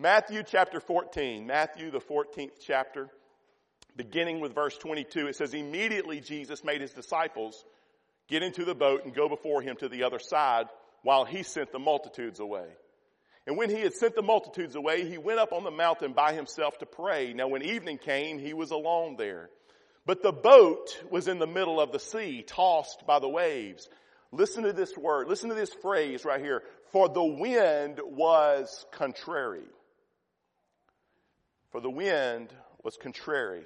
Matthew chapter 14, Matthew the 14th chapter, beginning with verse 22, it says, immediately Jesus made his disciples get into the boat and go before him to the other side while he sent the multitudes away. And when he had sent the multitudes away, he went up on the mountain by himself to pray. Now when evening came, he was alone there. But the boat was in the middle of the sea, tossed by the waves. Listen to this word. Listen to this phrase right here. For the wind was contrary. For the wind was contrary.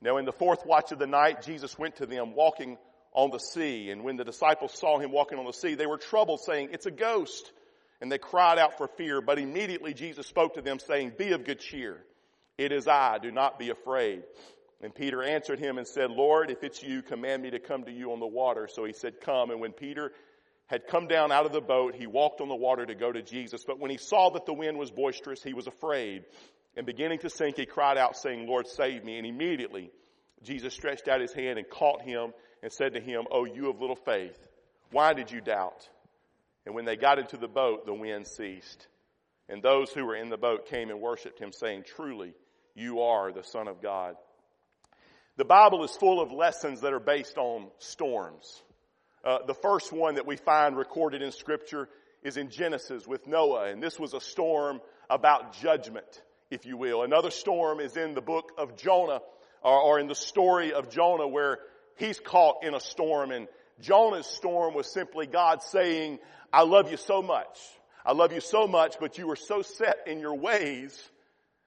Now in the fourth watch of the night, Jesus went to them walking on the sea. And when the disciples saw him walking on the sea, they were troubled saying, it's a ghost. And they cried out for fear. But immediately Jesus spoke to them saying, be of good cheer. It is I. Do not be afraid. And Peter answered him and said, Lord, if it's you, command me to come to you on the water. So he said, come. And when Peter had come down out of the boat, he walked on the water to go to Jesus. But when he saw that the wind was boisterous, he was afraid. And beginning to sink, he cried out saying, Lord, save me. And immediately Jesus stretched out his hand and caught him and said to him, Oh, you of little faith, why did you doubt? And when they got into the boat, the wind ceased. And those who were in the boat came and worshiped him saying, truly, you are the son of God. The Bible is full of lessons that are based on storms. Uh, the first one that we find recorded in scripture is in Genesis with Noah, and this was a storm about judgment, if you will. Another storm is in the book of Jonah, or, or in the story of Jonah where he's caught in a storm and Jonah's storm was simply God saying, I love you so much. I love you so much, but you are so set in your ways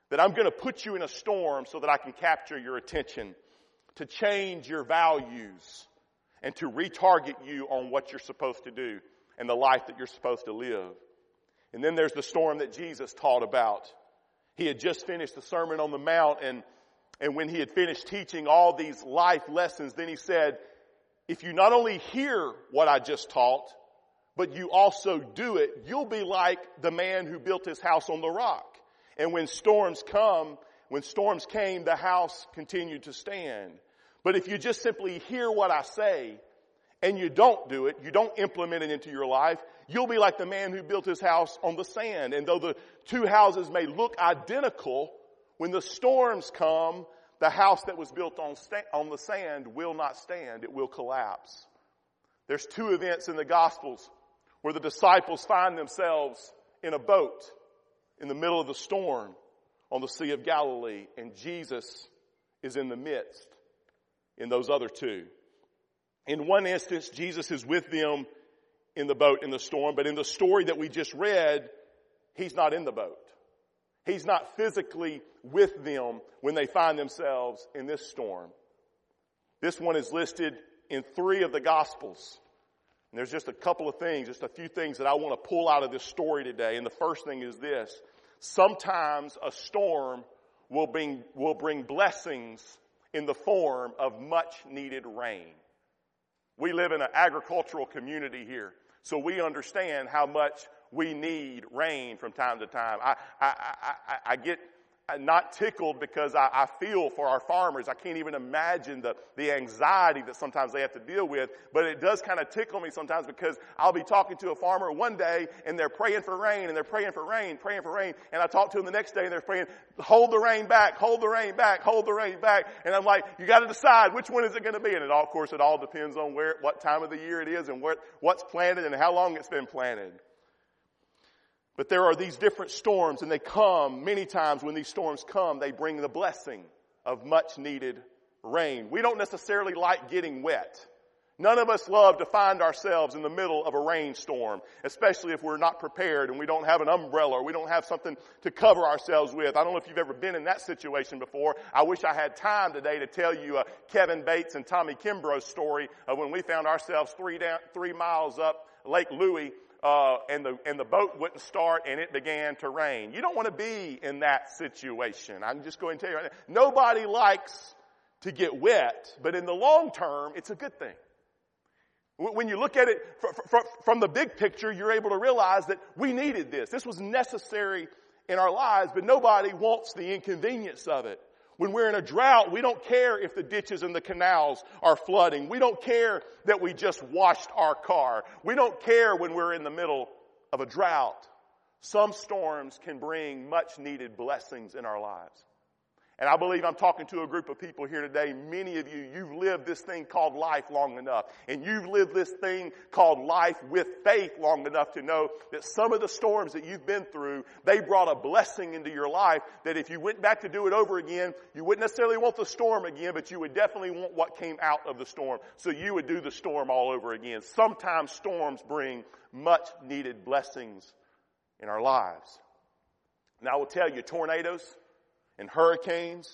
that I'm going to put you in a storm so that I can capture your attention to change your values and to retarget you on what you're supposed to do and the life that you're supposed to live. And then there's the storm that Jesus taught about. He had just finished the Sermon on the Mount and, and when he had finished teaching all these life lessons, then he said, if you not only hear what I just taught, but you also do it, you'll be like the man who built his house on the rock. And when storms come, when storms came, the house continued to stand. But if you just simply hear what I say and you don't do it, you don't implement it into your life, you'll be like the man who built his house on the sand. And though the two houses may look identical, when the storms come, the house that was built on, sta- on the sand will not stand. It will collapse. There's two events in the Gospels where the disciples find themselves in a boat in the middle of the storm on the Sea of Galilee and Jesus is in the midst in those other two. In one instance, Jesus is with them in the boat in the storm, but in the story that we just read, He's not in the boat. He's not physically with them when they find themselves in this storm. This one is listed in three of the Gospels. And there's just a couple of things, just a few things that I want to pull out of this story today. And the first thing is this. Sometimes a storm will bring, will bring blessings in the form of much needed rain. We live in an agricultural community here, so we understand how much we need rain from time to time. I, I, I, I get not tickled because I, I, feel for our farmers. I can't even imagine the, the anxiety that sometimes they have to deal with. But it does kind of tickle me sometimes because I'll be talking to a farmer one day and they're praying for rain and they're praying for rain, praying for rain. And I talk to them the next day and they're praying, hold the rain back, hold the rain back, hold the rain back. And I'm like, you got to decide which one is it going to be. And it all, of course, it all depends on where, what time of the year it is and what, what's planted and how long it's been planted. But there are these different storms and they come many times when these storms come, they bring the blessing of much needed rain. We don't necessarily like getting wet. None of us love to find ourselves in the middle of a rainstorm, especially if we're not prepared and we don't have an umbrella or we don't have something to cover ourselves with. I don't know if you've ever been in that situation before. I wish I had time today to tell you Kevin Bates and Tommy Kimbrough's story of when we found ourselves three down, three miles up Lake Louie uh, and the and the boat wouldn't start and it began to rain. You don't want to be in that situation. I'm just going to tell you right now. Nobody likes to get wet, but in the long term, it's a good thing. When you look at it from the big picture, you're able to realize that we needed this. This was necessary in our lives, but nobody wants the inconvenience of it. When we're in a drought, we don't care if the ditches and the canals are flooding. We don't care that we just washed our car. We don't care when we're in the middle of a drought. some storms can bring much needed blessings in our lives. And I believe I'm talking to a group of people here today. Many of you, you've lived this thing called life long enough. And you've lived this thing called life with faith long enough to know that some of the storms that you've been through, they brought a blessing into your life that if you went back to do it over again, you wouldn't necessarily want the storm again, but you would definitely want what came out of the storm. So you would do the storm all over again. Sometimes storms bring much needed blessings in our lives. Now I will tell you, tornadoes, and hurricanes.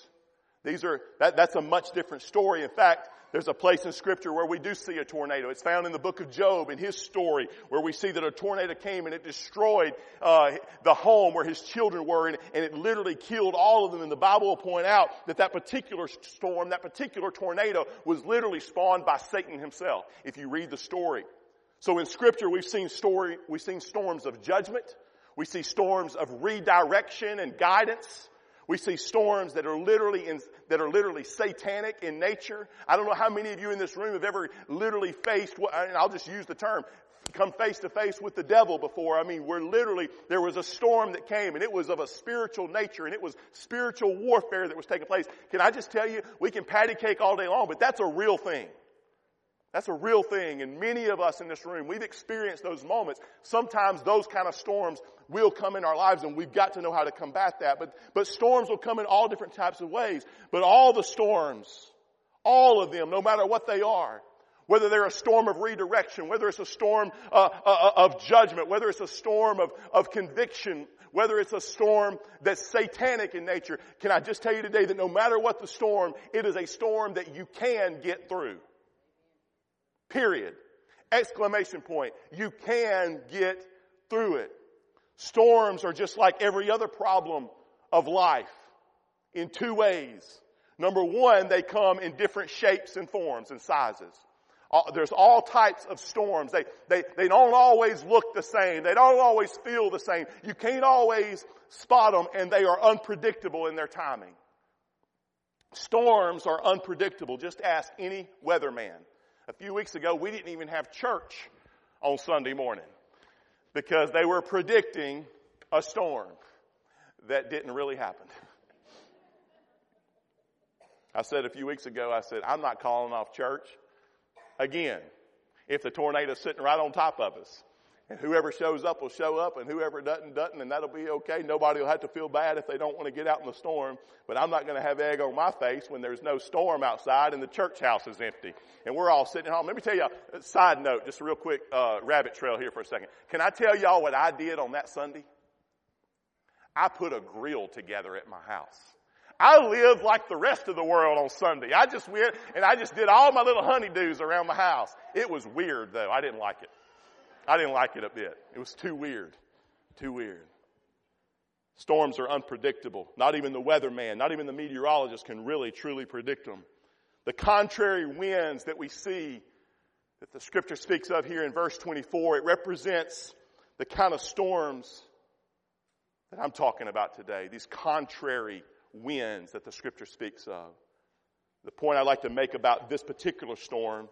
These are, that, that's a much different story. In fact, there's a place in scripture where we do see a tornado. It's found in the book of Job in his story where we see that a tornado came and it destroyed uh, the home where his children were and, and, it literally killed all of them. And the Bible will point out that that particular storm, that particular tornado was literally spawned by Satan himself if you read the story. So in scripture we've seen story, we've seen storms of judgment. We see storms of redirection and guidance. We see storms that are literally in, that are literally satanic in nature. I don't know how many of you in this room have ever literally faced, and I'll just use the term, come face to face with the devil before. I mean, we're literally, there was a storm that came and it was of a spiritual nature and it was spiritual warfare that was taking place. Can I just tell you, we can patty cake all day long, but that's a real thing. That's a real thing. And many of us in this room, we've experienced those moments. Sometimes those kind of storms will come in our lives and we've got to know how to combat that. But, but storms will come in all different types of ways. But all the storms, all of them, no matter what they are, whether they're a storm of redirection, whether it's a storm uh, uh, uh of judgment, whether it's a storm of, of conviction, whether it's a storm that's satanic in nature, can I just tell you today that no matter what the storm, it is a storm that you can get through. Period. Exclamation point. You can get through it. Storms are just like every other problem of life in two ways. Number one, they come in different shapes and forms and sizes. Uh, there's all types of storms. They, they, they don't always look the same. They don't always feel the same. You can't always spot them and they are unpredictable in their timing. Storms are unpredictable. Just ask any weatherman. A few weeks ago, we didn't even have church on Sunday morning because they were predicting a storm that didn't really happen. I said a few weeks ago, I said, I'm not calling off church again if the tornado's sitting right on top of us. And whoever shows up will show up and whoever doesn't, doesn't, and that'll be okay. Nobody will have to feel bad if they don't want to get out in the storm. But I'm not going to have egg on my face when there's no storm outside and the church house is empty. And we're all sitting at home. Let me tell you a side note, just a real quick, uh, rabbit trail here for a second. Can I tell y'all what I did on that Sunday? I put a grill together at my house. I lived like the rest of the world on Sunday. I just went and I just did all my little honeydews around the house. It was weird though. I didn't like it. I didn't like it a bit. It was too weird. Too weird. Storms are unpredictable. Not even the weatherman, not even the meteorologist can really truly predict them. The contrary winds that we see that the scripture speaks of here in verse 24, it represents the kind of storms that I'm talking about today. These contrary winds that the scripture speaks of. The point I'd like to make about this particular storm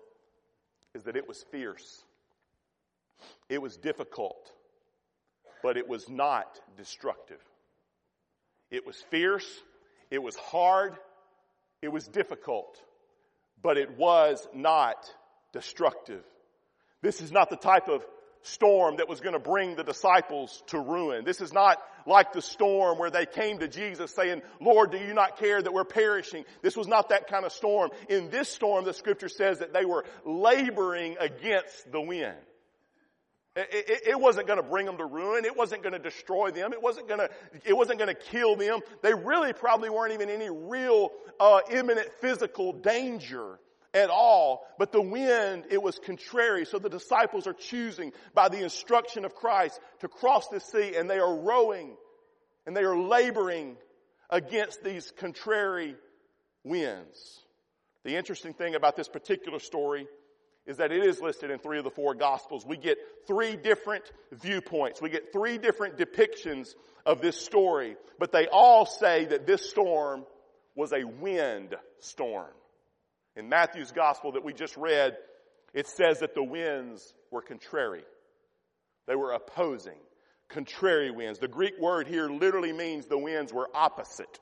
is that it was fierce. It was difficult, but it was not destructive. It was fierce, it was hard, it was difficult, but it was not destructive. This is not the type of storm that was going to bring the disciples to ruin. This is not like the storm where they came to Jesus saying, Lord, do you not care that we're perishing? This was not that kind of storm. In this storm, the scripture says that they were laboring against the wind. It, it, wasn't going to bring them to ruin. It wasn't going to destroy them. It wasn't going to, it wasn't going to kill them. They really probably weren't even any real, uh, imminent physical danger at all. But the wind, it was contrary. So the disciples are choosing by the instruction of Christ to cross the sea and they are rowing and they are laboring against these contrary winds. The interesting thing about this particular story is that it is listed in three of the four gospels. We get three different viewpoints. We get three different depictions of this story, but they all say that this storm was a wind storm. In Matthew's gospel that we just read, it says that the winds were contrary. They were opposing. contrary winds. The Greek word here literally means the winds were opposite.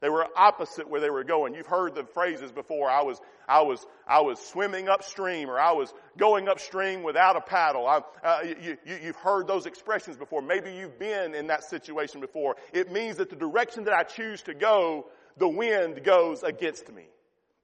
They were opposite where they were going. You've heard the phrases before. I was, I was, I was swimming upstream or I was going upstream without a paddle. I, uh, you, you, you've heard those expressions before. Maybe you've been in that situation before. It means that the direction that I choose to go, the wind goes against me.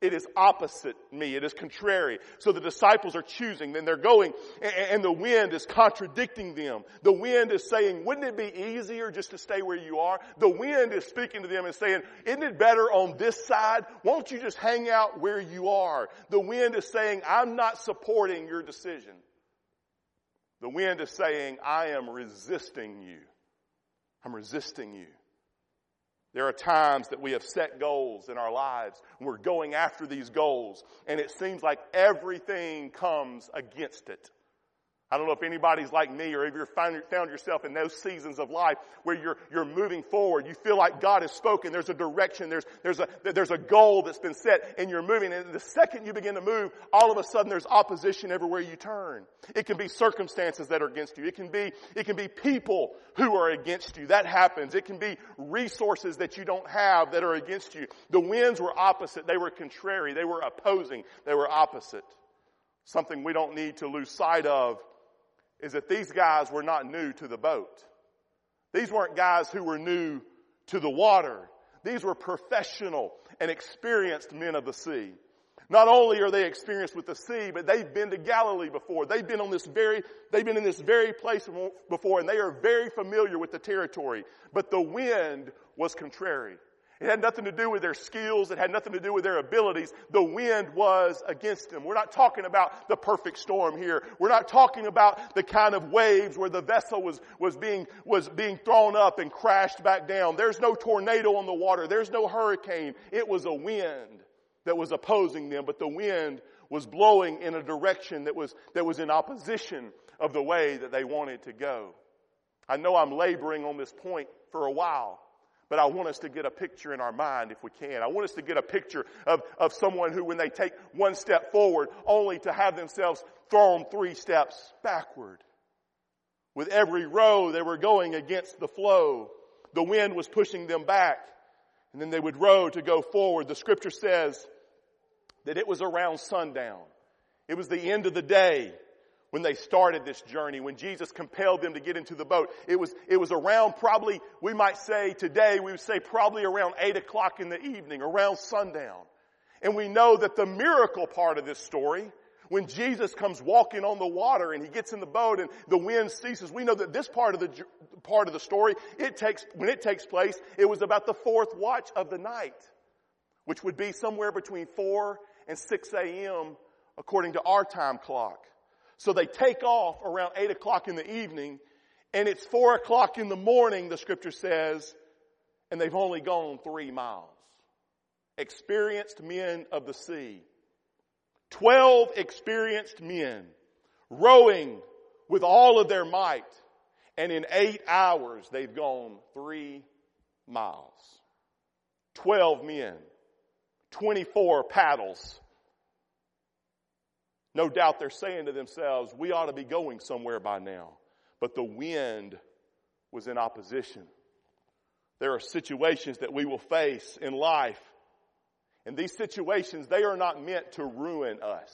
It is opposite me. It is contrary. So the disciples are choosing, then they're going, and the wind is contradicting them. The wind is saying, wouldn't it be easier just to stay where you are? The wind is speaking to them and saying, isn't it better on this side? Won't you just hang out where you are? The wind is saying, I'm not supporting your decision. The wind is saying, I am resisting you. I'm resisting you. There are times that we have set goals in our lives and we're going after these goals and it seems like everything comes against it. I don't know if anybody's like me or if you've found, yourself in those seasons of life where you're, you're moving forward. You feel like God has spoken. There's a direction. There's, there's a, there's a goal that's been set and you're moving. And the second you begin to move, all of a sudden there's opposition everywhere you turn. It can be circumstances that are against you. It can be, it can be people who are against you. That happens. It can be resources that you don't have that are against you. The winds were opposite. They were contrary. They were opposing. They were opposite. Something we don't need to lose sight of is that these guys were not new to the boat. These weren't guys who were new to the water. These were professional and experienced men of the sea. Not only are they experienced with the sea, but they've been to Galilee before. They've been on this very, they've been in this very place before and they are very familiar with the territory. But the wind was contrary. It had nothing to do with their skills. It had nothing to do with their abilities. The wind was against them. We're not talking about the perfect storm here. We're not talking about the kind of waves where the vessel was, was being, was being thrown up and crashed back down. There's no tornado on the water. There's no hurricane. It was a wind that was opposing them, but the wind was blowing in a direction that was, that was in opposition of the way that they wanted to go. I know I'm laboring on this point for a while. But I want us to get a picture in our mind if we can. I want us to get a picture of, of someone who, when they take one step forward, only to have themselves thrown three steps backward. With every row, they were going against the flow. The wind was pushing them back. And then they would row to go forward. The scripture says that it was around sundown. It was the end of the day when they started this journey, when Jesus compelled them to get into the boat. It was, it was around probably, we might say today, we would say probably around 8 o'clock in the evening, around sundown. And we know that the miracle part of this story, when Jesus comes walking on the water and he gets in the boat and the wind ceases, we know that this part of the, part of the story, it takes, when it takes place, it was about the fourth watch of the night, which would be somewhere between 4 and 6 a.m. according to our time clock. So they take off around 8 o'clock in the evening, and it's 4 o'clock in the morning, the scripture says, and they've only gone three miles. Experienced men of the sea. Twelve experienced men rowing with all of their might, and in eight hours they've gone three miles. Twelve men, 24 paddles, no doubt they're saying to themselves, we ought to be going somewhere by now. But the wind was in opposition. There are situations that we will face in life. And these situations, they are not meant to ruin us.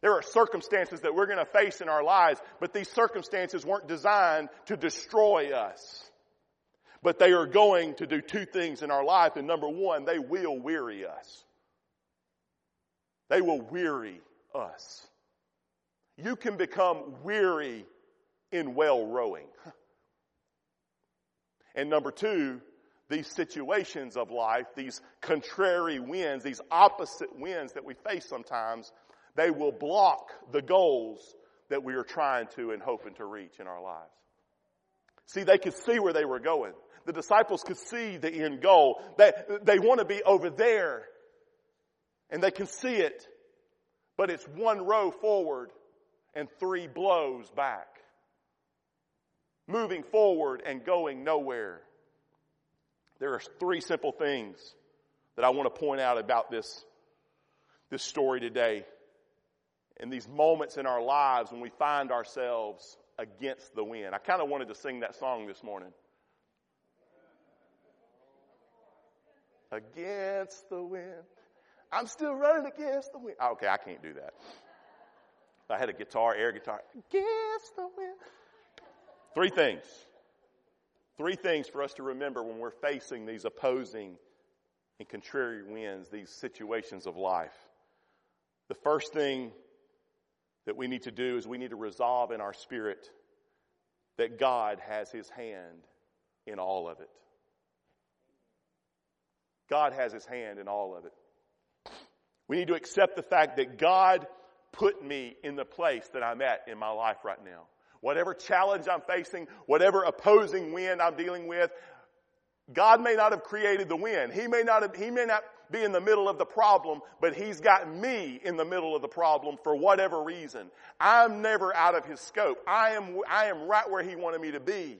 There are circumstances that we're going to face in our lives, but these circumstances weren't designed to destroy us. But they are going to do two things in our life. And number one, they will weary us. They will weary us. You can become weary in well rowing. And number two, these situations of life, these contrary winds, these opposite winds that we face sometimes, they will block the goals that we are trying to and hoping to reach in our lives. See, they could see where they were going. The disciples could see the end goal. They, they want to be over there. And they can see it. But it's one row forward and three blows back. Moving forward and going nowhere. There are three simple things that I want to point out about this, this story today. In these moments in our lives when we find ourselves against the wind. I kind of wanted to sing that song this morning. Against the wind. I'm still running against the wind. Okay, I can't do that. I had a guitar, air guitar, against the wind. Three things. Three things for us to remember when we're facing these opposing and contrary winds, these situations of life. The first thing that we need to do is we need to resolve in our spirit that God has His hand in all of it. God has His hand in all of it. We need to accept the fact that God put me in the place that I'm at in my life right now. Whatever challenge I'm facing, whatever opposing wind I'm dealing with, God may not have created the wind. He may not have, he may not be in the middle of the problem, but he's got me in the middle of the problem for whatever reason. I'm never out of his scope. I am, I am right where he wanted me to be.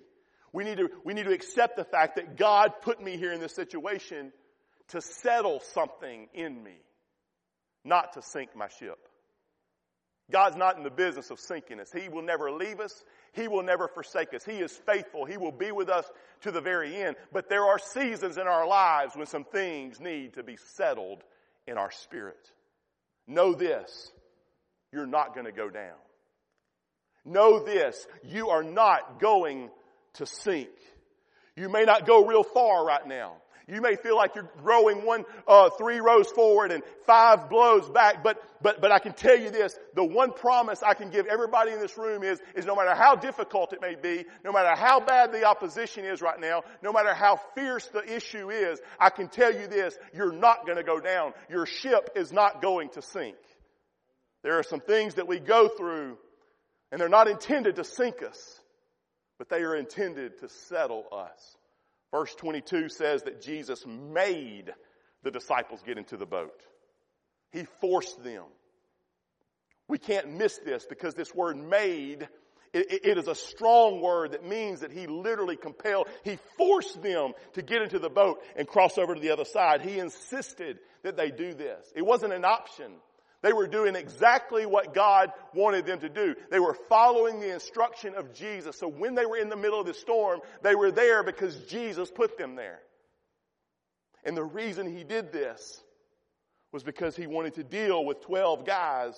We need to, we need to accept the fact that God put me here in this situation to settle something in me, not to sink my ship. God's not in the business of sinking us. He will never leave us. He will never forsake us. He is faithful. He will be with us to the very end. But there are seasons in our lives when some things need to be settled in our spirit. Know this. You're not going to go down. Know this. You are not going to sink. You may not go real far right now. You may feel like you're growing one, uh, three rows forward and five blows back, but, but, but I can tell you this, the one promise I can give everybody in this room is, is no matter how difficult it may be, no matter how bad the opposition is right now, no matter how fierce the issue is, I can tell you this, you're not gonna go down. Your ship is not going to sink. There are some things that we go through and they're not intended to sink us, but they are intended to settle us. Verse 22 says that Jesus made the disciples get into the boat. He forced them. We can't miss this because this word made, it, it is a strong word that means that he literally compelled, he forced them to get into the boat and cross over to the other side. He insisted that they do this. It wasn't an option. They were doing exactly what God wanted them to do. They were following the instruction of Jesus. So when they were in the middle of the storm, they were there because Jesus put them there. And the reason he did this was because he wanted to deal with 12 guys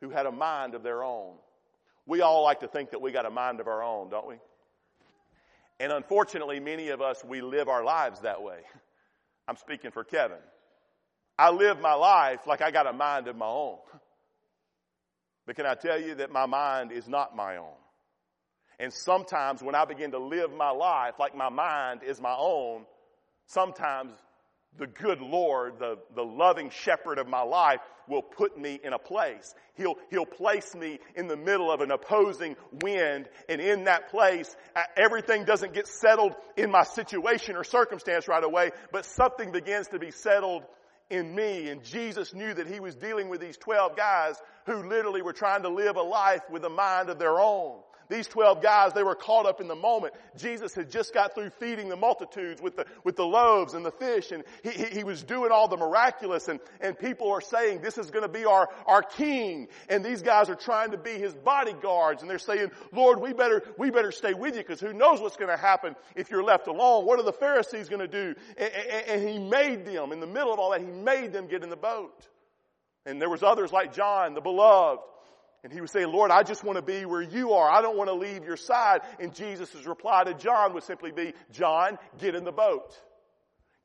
who had a mind of their own. We all like to think that we got a mind of our own, don't we? And unfortunately, many of us, we live our lives that way. I'm speaking for Kevin. I live my life like I got a mind of my own. But can I tell you that my mind is not my own? And sometimes when I begin to live my life like my mind is my own, sometimes the good Lord, the, the loving shepherd of my life will put me in a place. He'll, he'll place me in the middle of an opposing wind and in that place, everything doesn't get settled in my situation or circumstance right away, but something begins to be settled in me. And Jesus knew that he was dealing with these 12 guys who literally were trying to live a life with a mind of their own. These 12 guys, they were caught up in the moment. Jesus had just got through feeding the multitudes with the, with the loaves and the fish and he, he, he was doing all the miraculous and, and people are saying this is going to be our, our king. And these guys are trying to be his bodyguards and they're saying, Lord, we better, we better stay with you because who knows what's going to happen if you're left alone. What are the Pharisees going to do? And, and, and he made them, in the middle of all that, he made them get in the boat. And there was others like John, the beloved, and he would say, Lord, I just want to be where you are. I don't want to leave your side. And Jesus' reply to John would simply be, John, get in the boat.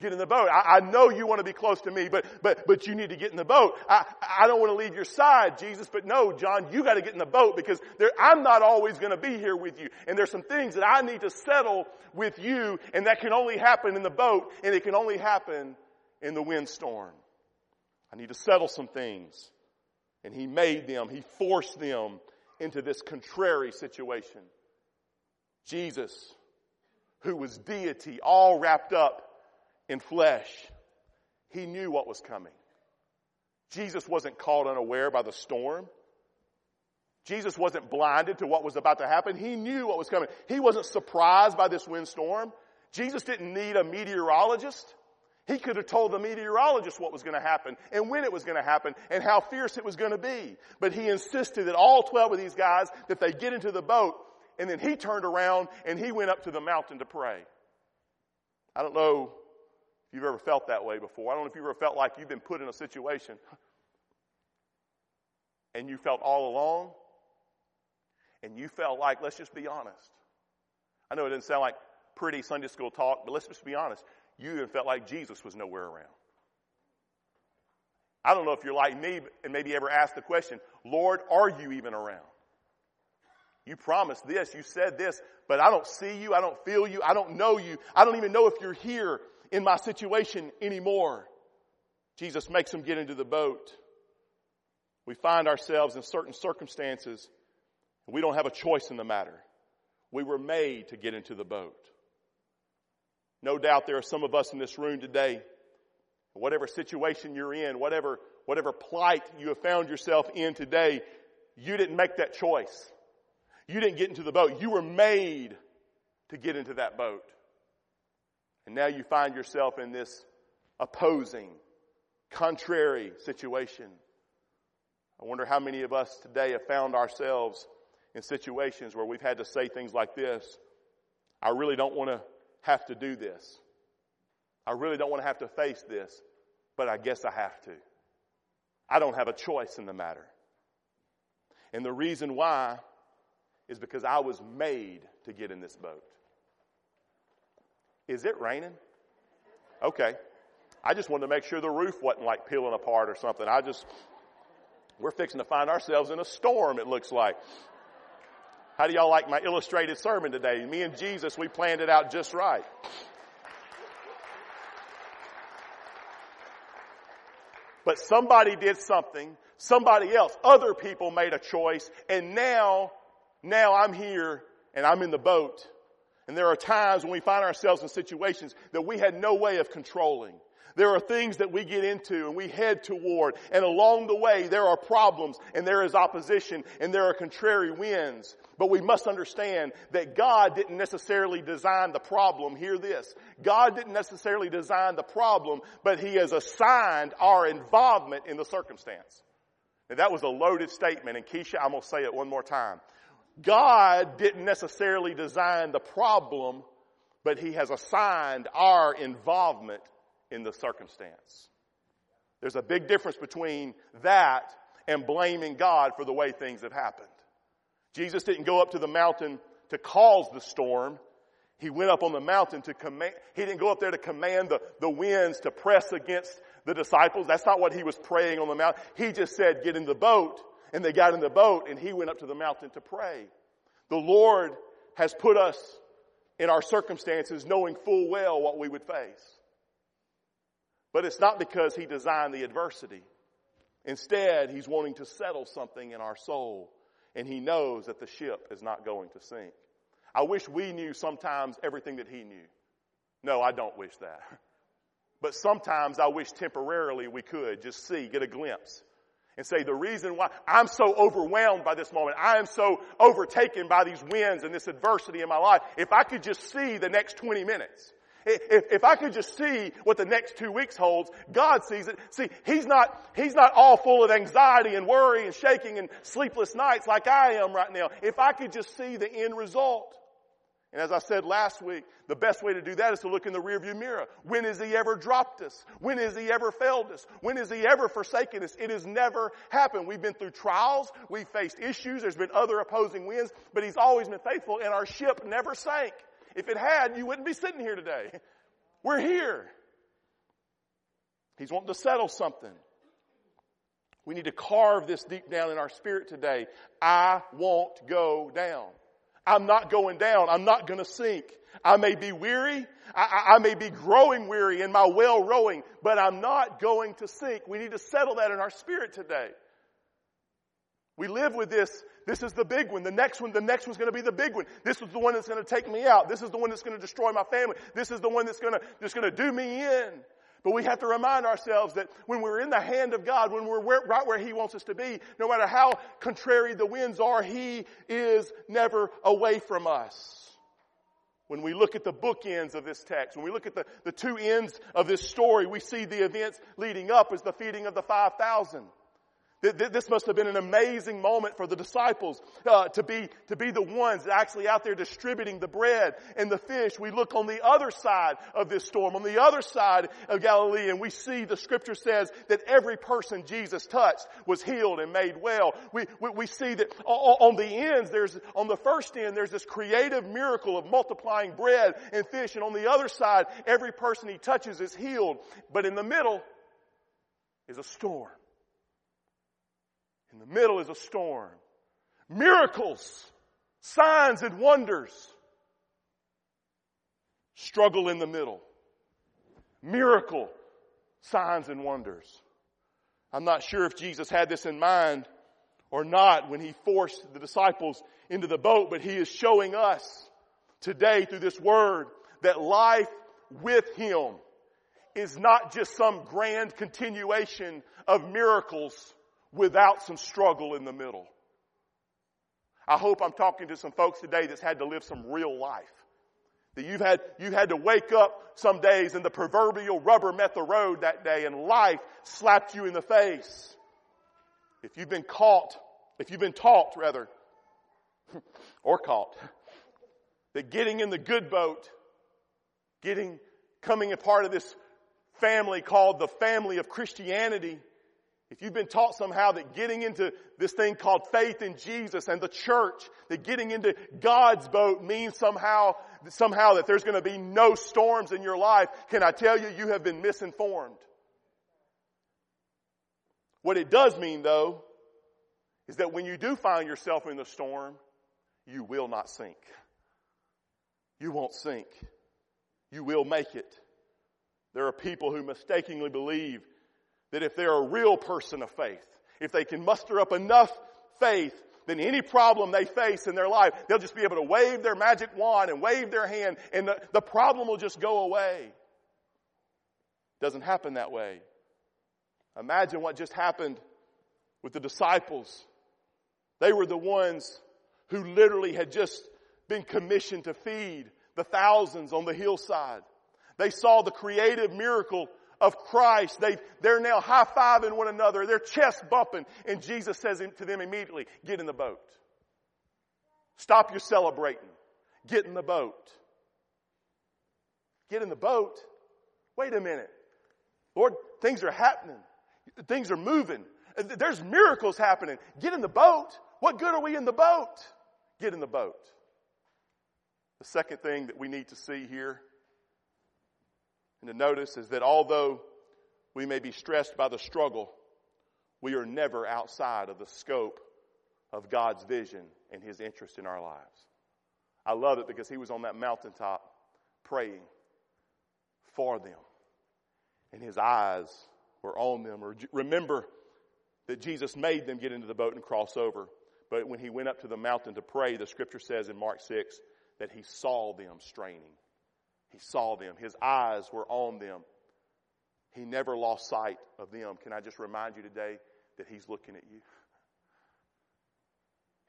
Get in the boat. I, I, know you want to be close to me, but, but, but you need to get in the boat. I, I don't want to leave your side, Jesus, but no, John, you got to get in the boat because there, I'm not always going to be here with you. And there's some things that I need to settle with you, and that can only happen in the boat, and it can only happen in the windstorm. I need to settle some things. And he made them, he forced them into this contrary situation. Jesus, who was deity, all wrapped up in flesh, he knew what was coming. Jesus wasn't caught unaware by the storm. Jesus wasn't blinded to what was about to happen. He knew what was coming. He wasn't surprised by this windstorm. Jesus didn't need a meteorologist. He could have told the meteorologist what was going to happen and when it was going to happen and how fierce it was going to be. But he insisted that all 12 of these guys, that they get into the boat and then he turned around and he went up to the mountain to pray. I don't know if you've ever felt that way before. I don't know if you've ever felt like you've been put in a situation and you felt all alone and you felt like, let's just be honest. I know it didn't sound like pretty Sunday school talk, but let's just be honest. You even felt like Jesus was nowhere around. I don't know if you're like me and maybe ever asked the question, Lord, are you even around? You promised this, you said this, but I don't see you, I don't feel you, I don't know you, I don't even know if you're here in my situation anymore. Jesus makes them get into the boat. We find ourselves in certain circumstances and we don't have a choice in the matter. We were made to get into the boat. No doubt there are some of us in this room today, whatever situation you're in, whatever, whatever plight you have found yourself in today, you didn't make that choice. You didn't get into the boat. You were made to get into that boat. And now you find yourself in this opposing, contrary situation. I wonder how many of us today have found ourselves in situations where we've had to say things like this. I really don't want to have to do this. I really don't want to have to face this, but I guess I have to. I don't have a choice in the matter. And the reason why is because I was made to get in this boat. Is it raining? Okay. I just wanted to make sure the roof wasn't like peeling apart or something. I just, we're fixing to find ourselves in a storm, it looks like. How do y'all like my illustrated sermon today? Me and Jesus, we planned it out just right. But somebody did something, somebody else, other people made a choice, and now now I'm here and I'm in the boat. And there are times when we find ourselves in situations that we had no way of controlling. There are things that we get into and we head toward and along the way there are problems and there is opposition and there are contrary winds. But we must understand that God didn't necessarily design the problem. Hear this. God didn't necessarily design the problem, but He has assigned our involvement in the circumstance. Now that was a loaded statement and Keisha, I'm going to say it one more time. God didn't necessarily design the problem, but He has assigned our involvement in the circumstance. There's a big difference between that and blaming God for the way things have happened. Jesus didn't go up to the mountain to cause the storm. He went up on the mountain to command, he didn't go up there to command the, the winds to press against the disciples. That's not what he was praying on the mountain. He just said, get in the boat and they got in the boat and he went up to the mountain to pray. The Lord has put us in our circumstances knowing full well what we would face. But it's not because he designed the adversity. Instead, he's wanting to settle something in our soul and he knows that the ship is not going to sink. I wish we knew sometimes everything that he knew. No, I don't wish that. But sometimes I wish temporarily we could just see, get a glimpse and say the reason why I'm so overwhelmed by this moment, I am so overtaken by these winds and this adversity in my life. If I could just see the next 20 minutes, if, if I could just see what the next two weeks holds, God sees it. See, He's not, He's not all full of anxiety and worry and shaking and sleepless nights like I am right now. If I could just see the end result. And as I said last week, the best way to do that is to look in the rearview mirror. When has He ever dropped us? When has He ever failed us? When has He ever forsaken us? It has never happened. We've been through trials. We've faced issues. There's been other opposing winds, but He's always been faithful and our ship never sank. If it had, you wouldn't be sitting here today. We're here. He's wanting to settle something. We need to carve this deep down in our spirit today. I won't go down. I'm not going down. I'm not going to sink. I may be weary. I, I, may be growing weary in my well rowing, but I'm not going to sink. We need to settle that in our spirit today. We live with this. This is the big one. The next one, the next one's going to be the big one. This is the one that's going to take me out. This is the one that's going to destroy my family. This is the one that's going to, that's going to do me in. But we have to remind ourselves that when we're in the hand of God, when we're where, right where He wants us to be, no matter how contrary the winds are, He is never away from us. When we look at the bookends of this text, when we look at the, the two ends of this story, we see the events leading up as the feeding of the 5,000. This must have been an amazing moment for the disciples uh, to be to be the ones actually out there distributing the bread and the fish. We look on the other side of this storm, on the other side of Galilee, and we see the Scripture says that every person Jesus touched was healed and made well. We we, we see that on the ends, there's on the first end, there's this creative miracle of multiplying bread and fish, and on the other side, every person he touches is healed. But in the middle is a storm. In the middle is a storm. Miracles, signs and wonders. Struggle in the middle. Miracle, signs and wonders. I'm not sure if Jesus had this in mind or not when he forced the disciples into the boat, but he is showing us today through this word that life with him is not just some grand continuation of miracles without some struggle in the middle. I hope I'm talking to some folks today that's had to live some real life. That you've had, you had to wake up some days and the proverbial rubber met the road that day and life slapped you in the face. If you've been caught, if you've been taught rather, or caught, that getting in the good boat, getting, coming a part of this family called the family of Christianity if you've been taught somehow that getting into this thing called faith in Jesus and the church, that getting into God's boat means somehow, somehow that there's going to be no storms in your life, can I tell you, you have been misinformed. What it does mean though, is that when you do find yourself in the storm, you will not sink. You won't sink. You will make it. There are people who mistakenly believe that if they're a real person of faith, if they can muster up enough faith, then any problem they face in their life, they'll just be able to wave their magic wand and wave their hand and the, the problem will just go away. Doesn't happen that way. Imagine what just happened with the disciples. They were the ones who literally had just been commissioned to feed the thousands on the hillside. They saw the creative miracle of Christ. They, they're now high-fiving one another. They're chest bumping. And Jesus says to them immediately, get in the boat. Stop your celebrating. Get in the boat. Get in the boat? Wait a minute. Lord, things are happening. Things are moving. There's miracles happening. Get in the boat. What good are we in the boat? Get in the boat. The second thing that we need to see here and to notice is that although we may be stressed by the struggle, we are never outside of the scope of God's vision and His interest in our lives. I love it because He was on that mountaintop praying for them, and His eyes were on them. Remember that Jesus made them get into the boat and cross over, but when He went up to the mountain to pray, the scripture says in Mark 6 that He saw them straining. He saw them. His eyes were on them. He never lost sight of them. Can I just remind you today that He's looking at you?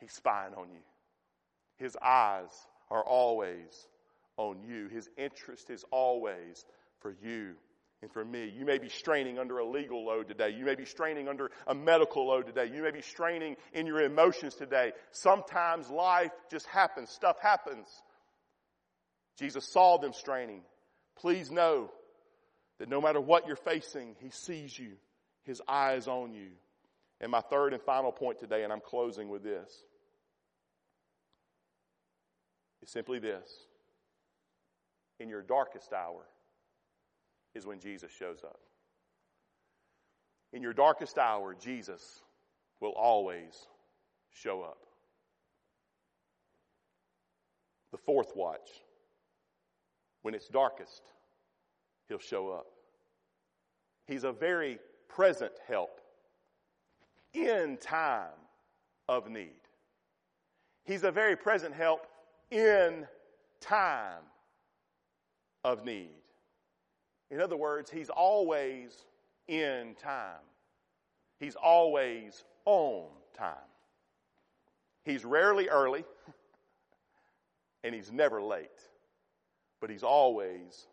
He's spying on you. His eyes are always on you. His interest is always for you and for me. You may be straining under a legal load today. You may be straining under a medical load today. You may be straining in your emotions today. Sometimes life just happens. Stuff happens. Jesus saw them straining. Please know that no matter what you're facing, He sees you. His eye is on you. And my third and final point today, and I'm closing with this, is simply this. In your darkest hour is when Jesus shows up. In your darkest hour, Jesus will always show up. The fourth watch when it's darkest, He'll show up. He's a very present help in time of need. He's a very present help in time of need. In other words, He's always in time. He's always on time. He's rarely early, and He's never late but he's always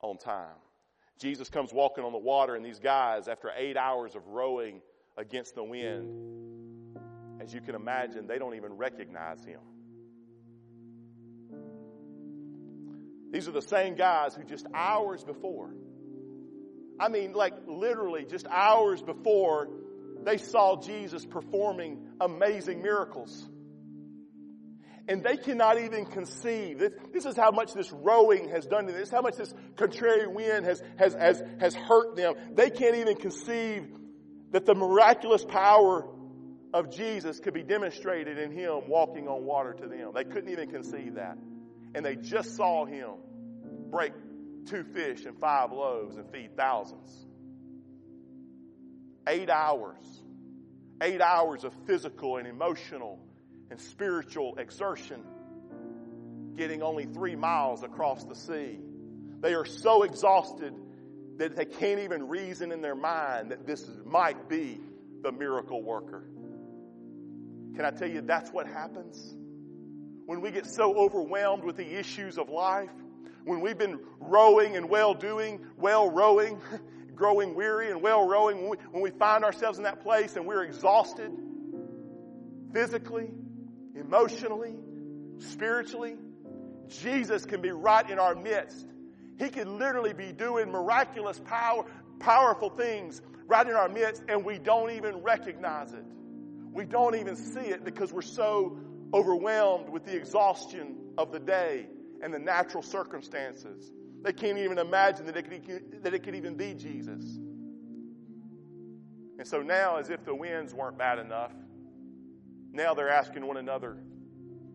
on time. Jesus comes walking on the water, and these guys, after eight hours of rowing against the wind, as you can imagine, they don't even recognize him. These are the same guys who just hours before, I mean, like literally just hours before, they saw Jesus performing amazing miracles. And they cannot even conceive. This, this is how much this rowing has done to them. This is how much this contrary wind has, has, has, has hurt them. They can't even conceive that the miraculous power of Jesus could be demonstrated in Him walking on water to them. They couldn't even conceive that. And they just saw Him break two fish and five loaves and feed thousands. Eight hours. Eight hours of physical and emotional and spiritual exertion, getting only three miles across the sea. They are so exhausted that they can't even reason in their mind that this might be the miracle worker. Can I tell you that's what happens? When we get so overwhelmed with the issues of life, when we've been rowing and well doing, well rowing, growing weary and well rowing, when we, when we find ourselves in that place and we're exhausted physically, emotionally, spiritually. Jesus can be right in our midst. He can literally be doing miraculous power, powerful things right in our midst and we don't even recognize it. We don't even see it because we're so overwhelmed with the exhaustion of the day and the natural circumstances. They can't even imagine that it could, that it could even be Jesus. And so now, as if the winds weren't bad enough, now they're asking one another,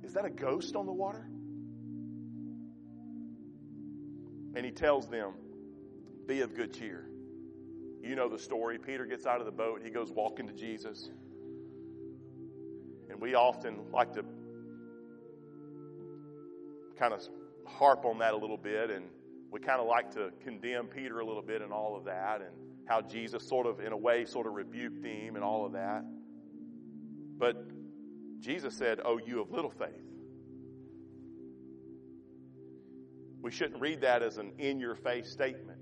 Is that a ghost on the water? And he tells them, Be of good cheer. You know the story. Peter gets out of the boat, he goes walking to Jesus. And we often like to kind of harp on that a little bit, and we kind of like to condemn Peter a little bit and all of that, and how Jesus sort of, in a way, sort of rebuked him and all of that. But Jesus said, Oh, you of little faith. We shouldn't read that as an in your face statement.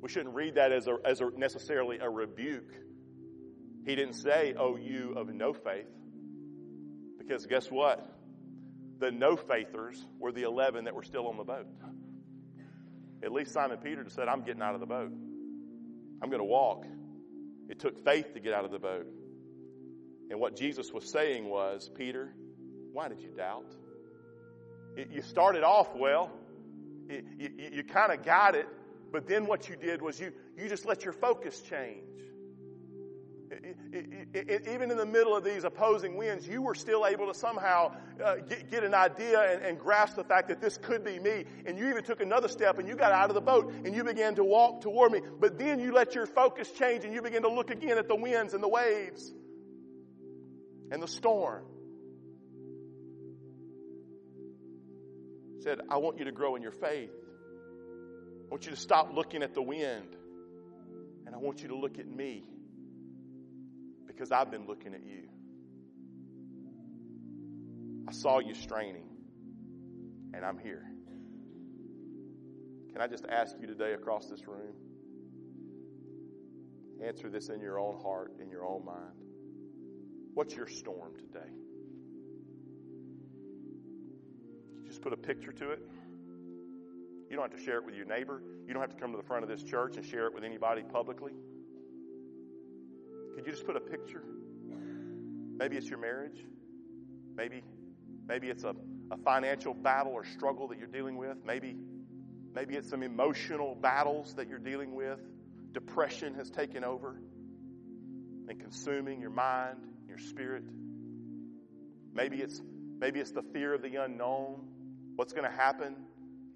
We shouldn't read that as, a, as a, necessarily a rebuke. He didn't say, Oh, you of no faith. Because guess what? The no faithers were the 11 that were still on the boat. At least Simon Peter said, I'm getting out of the boat. I'm going to walk. It took faith to get out of the boat. And what Jesus was saying was, Peter, why did you doubt? you started off well. you, you, kind of got it, but then what you did was you, you just let your focus change. even in the middle of these opposing winds, you were still able to somehow uh, get, get, an idea and, and, grasp the fact that this could be me. And you even took another step and you got out of the boat and you began to walk toward me. But then you let your focus change and you began to look again at the winds and the waves and the storm. Said, I want you to grow in your faith. I want you to stop looking at the wind. And I want you to look at me because I've been looking at you. I saw you straining, and I'm here. Can I just ask you today across this room? Answer this in your own heart, in your own mind. What's your storm today? You just put a picture to it. You don't have to share it with your neighbor. You don't have to come to the front of this church and share it with anybody publicly. Could you just put a picture? Maybe it's your marriage. Maybe, maybe it's a, a financial battle or struggle that you're dealing with. Maybe, maybe it's some emotional battles that you're dealing with. Depression has taken over and consuming your mind your spirit. Maybe it's, maybe it's the fear of the unknown. What's going to happen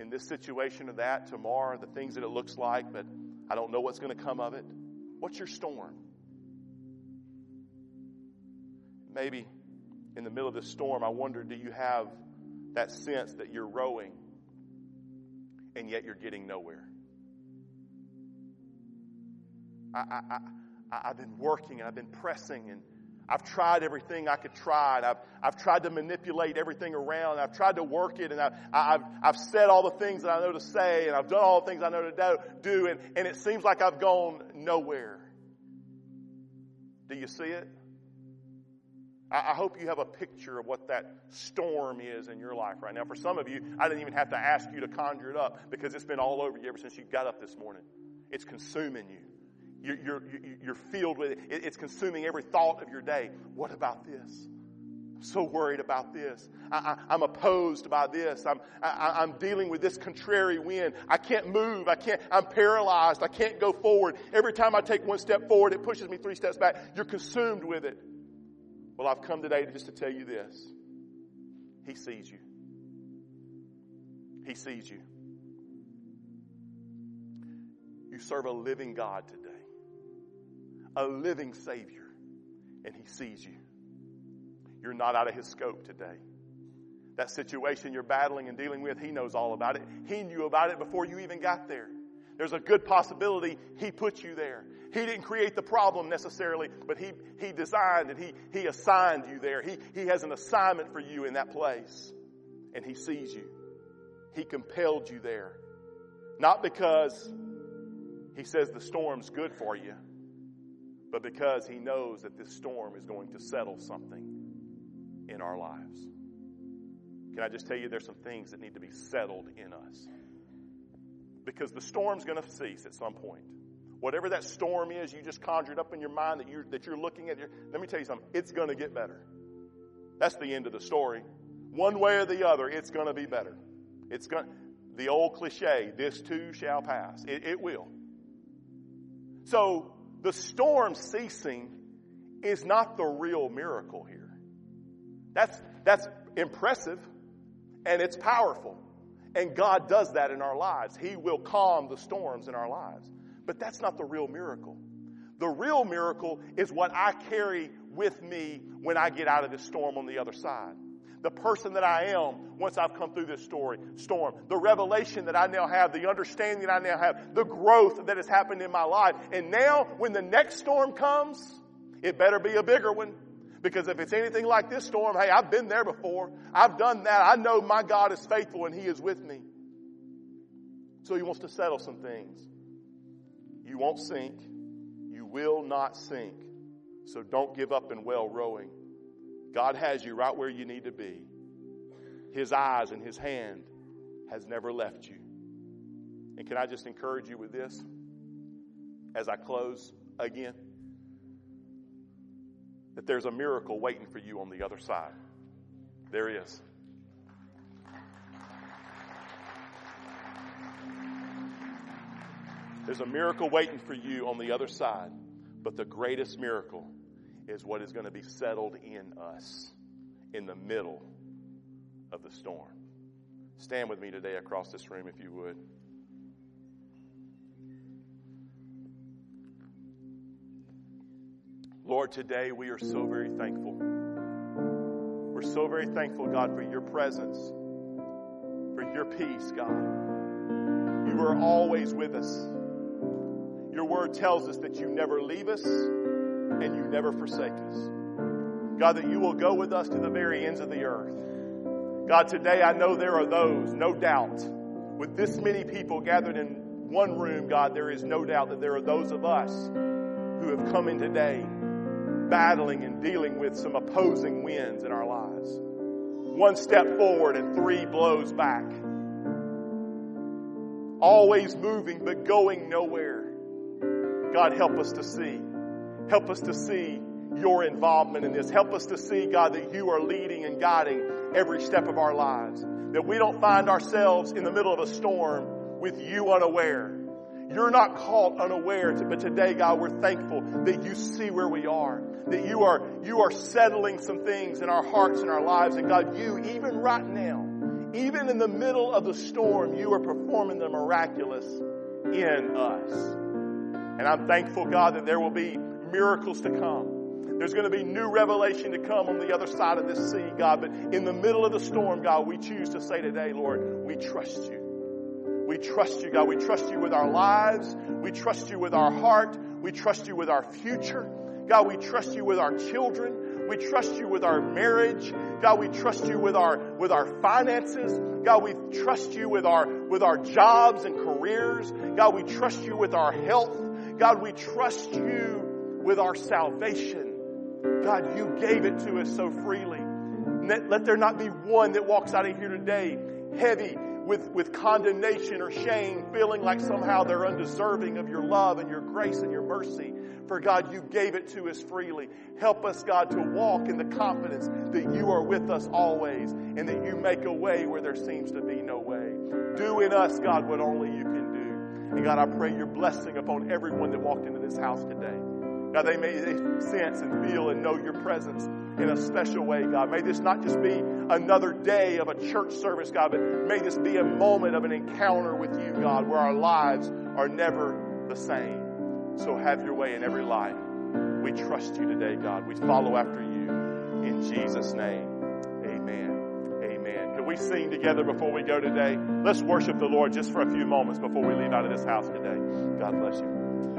in this situation or that tomorrow, the things that it looks like, but I don't know what's going to come of it. What's your storm? Maybe in the middle of this storm, I wonder do you have that sense that you're rowing and yet you're getting nowhere? I, I, I, I've been working and I've been pressing and I've tried everything I could try, and I've, I've tried to manipulate everything around. I've tried to work it, and I've, I've, I've said all the things that I know to say, and I've done all the things I know to do, and, and it seems like I've gone nowhere. Do you see it? I, I hope you have a picture of what that storm is in your life right now. For some of you, I didn't even have to ask you to conjure it up because it's been all over you ever since you got up this morning. It's consuming you. You're, you're, you're filled with it. It's consuming every thought of your day. What about this? I'm so worried about this. I, am opposed by this. I'm, I, I'm dealing with this contrary wind. I can't move. I can't, I'm paralyzed. I can't go forward. Every time I take one step forward, it pushes me three steps back. You're consumed with it. Well, I've come today just to tell you this. He sees you. He sees you. You serve a living God today a living Savior, and He sees you. You're not out of His scope today. That situation you're battling and dealing with, He knows all about it. He knew about it before you even got there. There's a good possibility He put you there. He didn't create the problem necessarily, but He, he designed and he, he assigned you there. He, he has an assignment for you in that place. And He sees you. He compelled you there. Not because He says the storm's good for you, but because He knows that this storm is going to settle something in our lives. Can I just tell you there's some things that need to be settled in us? Because the storm's going to cease at some point. Whatever that storm is you just conjured up in your mind that you're, that you're looking at, let me tell you something, it's going to get better. That's the end of the story. One way or the other, it's going to be better. It's going the old cliche, this too shall pass. It, it will. So the storm ceasing is not the real miracle here. That's, that's impressive and it's powerful. And God does that in our lives. He will calm the storms in our lives. But that's not the real miracle. The real miracle is what I carry with me when I get out of this storm on the other side the person that I am once I've come through this story, storm, the revelation that I now have, the understanding I now have, the growth that has happened in my life. And now, when the next storm comes, it better be a bigger one. Because if it's anything like this storm, hey, I've been there before. I've done that. I know my God is faithful and He is with me. So He wants to settle some things. You won't sink. You will not sink. So don't give up in well rowing. God has you right where you need to be. His eyes and His hand has never left you. And can I just encourage you with this as I close again? That there's a miracle waiting for you on the other side. There is. There's a miracle waiting for you on the other side. But the greatest miracle is what is going to be settled in us in the middle of the storm. Stand with me today across this room if you would. Lord, today we are so very thankful. We're so very thankful, God, for your presence, for your peace, God. You are always with us. Your word tells us that you never leave us and you never forsake us. God, that you will go with us to the very ends of the earth. God, today I know there are those, no doubt, with this many people gathered in one room, God, there is no doubt that there are those of us who have come in today battling and dealing with some opposing winds in our lives. One step forward and three blows back. Always moving but going nowhere. God, help us to see Help us to see your involvement in this. Help us to see, God, that you are leading and guiding every step of our lives. That we don't find ourselves in the middle of a storm with you unaware. You're not caught unaware, but today, God, we're thankful that you see where we are. That you are, you are settling some things in our hearts and our lives. And God, you, even right now, even in the middle of the storm, you are performing the miraculous in us. And I'm thankful, God, that there will be miracles to come. There's going to be new revelation to come on the other side of this sea, God. But in the middle of the storm, God, we choose to say today, Lord, we trust you. We trust you, God. We trust you with our lives. We trust you with our heart. We trust you with our future. God, we trust you with our children. We trust you with our marriage. God, we trust you with our, with our finances. God, we trust you with our, with our jobs and careers. God, we trust you with our health. God, we trust you with our salvation. God, you gave it to us so freely. Let, let there not be one that walks out of here today heavy with, with condemnation or shame, feeling like somehow they're undeserving of your love and your grace and your mercy. For God, you gave it to us freely. Help us, God, to walk in the confidence that you are with us always and that you make a way where there seems to be no way. Do in us, God, what only you can do. And God, I pray your blessing upon everyone that walked into this house today. God, they may sense and feel and know your presence in a special way, God. May this not just be another day of a church service, God, but may this be a moment of an encounter with you, God, where our lives are never the same. So have your way in every life. We trust you today, God. We follow after you. In Jesus' name, amen. Amen. Can we sing together before we go today? Let's worship the Lord just for a few moments before we leave out of this house today. God bless you.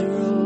oceans roar.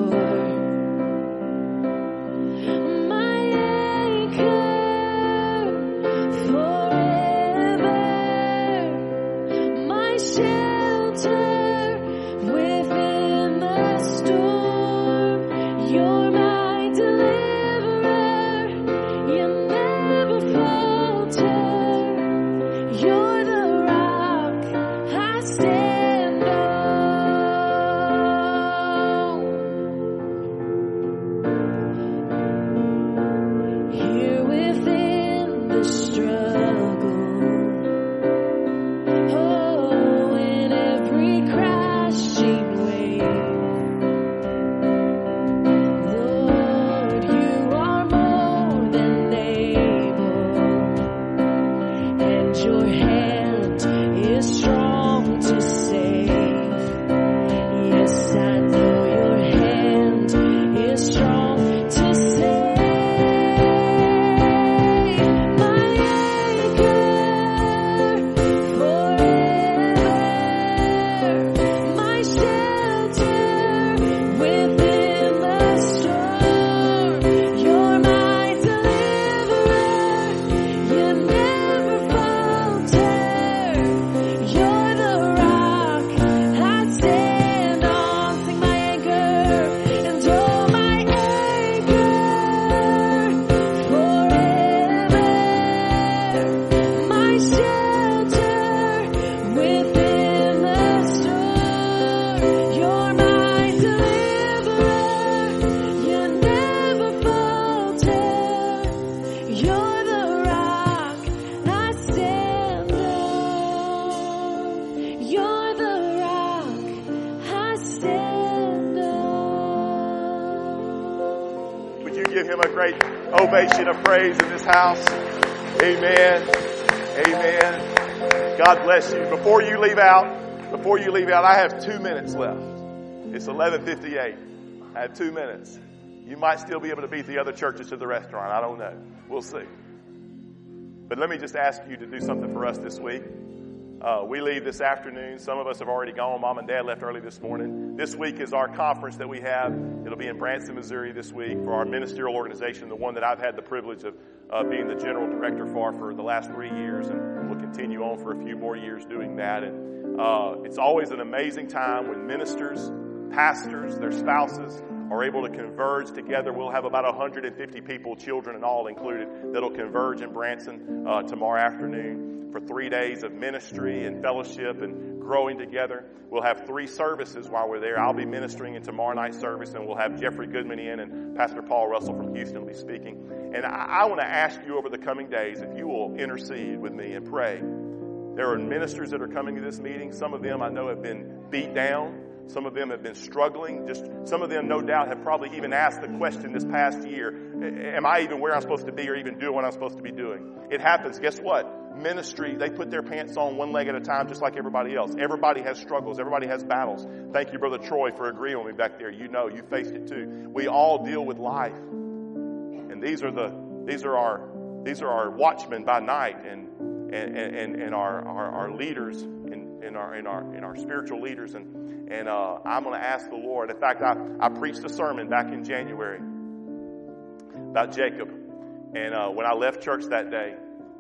Great ovation of praise in this house? Amen. Amen. God bless you. Before you leave out, before you leave out, I have two minutes left. It's 11:58. I have two minutes. You might still be able to beat the other churches to the restaurant. I don't know. We'll see. But let me just ask you to do something for us this week. Uh, we leave this afternoon. Some of us have already gone. Mom and Dad left early this morning. This week is our conference that we have. It'll be in Branson, Missouri this week for our ministerial organization, the one that I've had the privilege of uh, being the general director for for the last three years, and we'll continue on for a few more years doing that. And uh, it's always an amazing time when ministers, pastors, their spouses are able to converge together. We'll have about 150 people, children and all included, that'll converge in Branson uh, tomorrow afternoon for three days of ministry and fellowship and growing together. We'll have three services while we're there. I'll be ministering in tomorrow night's service, and we'll have Jeffrey Goodman in, and Pastor Paul Russell from Houston will be speaking. And I, I want to ask you over the coming days if you will intercede with me and pray. There are ministers that are coming to this meeting. Some of them I know have been beat down. Some of them have been struggling. Just some of them, no doubt, have probably even asked the question this past year: Am I even where I'm supposed to be, or even doing what I'm supposed to be doing? It happens. Guess what? ministry, they put their pants on one leg at a time just like everybody else. Everybody has struggles. Everybody has battles. Thank you, Brother Troy, for agreeing with me back there. You know, you faced it too. We all deal with life. And these are the, these are our, these are our watchmen by night and, and, and, and our, our, our leaders in, our, in our, in our spiritual leaders. And, and, uh, I'm going to ask the Lord. In fact, I, I preached a sermon back in January about Jacob. And, uh, when I left church that day,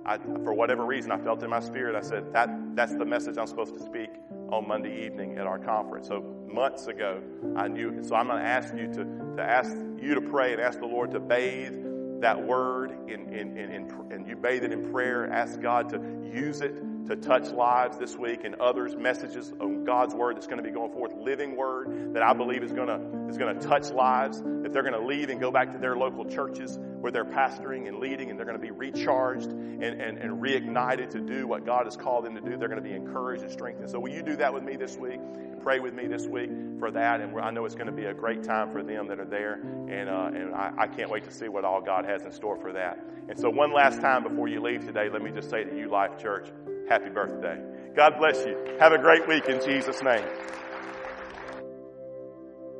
I, for whatever reason, I felt in my spirit, I said, that, that's the message I'm supposed to speak on Monday evening at our conference. So months ago, I knew. So I'm going to ask you to, to ask you to pray and ask the Lord to bathe that word in, in, in, in, and you bathe it in prayer. Ask God to use it to touch lives this week and others messages on God's word that's going to be going forth living word that I believe is going to is going to touch lives that they're going to leave and go back to their local churches where they're pastoring and leading and they're going to be recharged and, and, and reignited to do what God has called them to do. They're going to be encouraged and strengthened. So will you do that with me this week? Pray with me this week for that and I know it's going to be a great time for them that are there and uh, and I, I can't wait to see what all God has in store for that. And so one last time before you leave today let me just say to you Life Church happy birthday. God bless you. Have a great week in Jesus' name.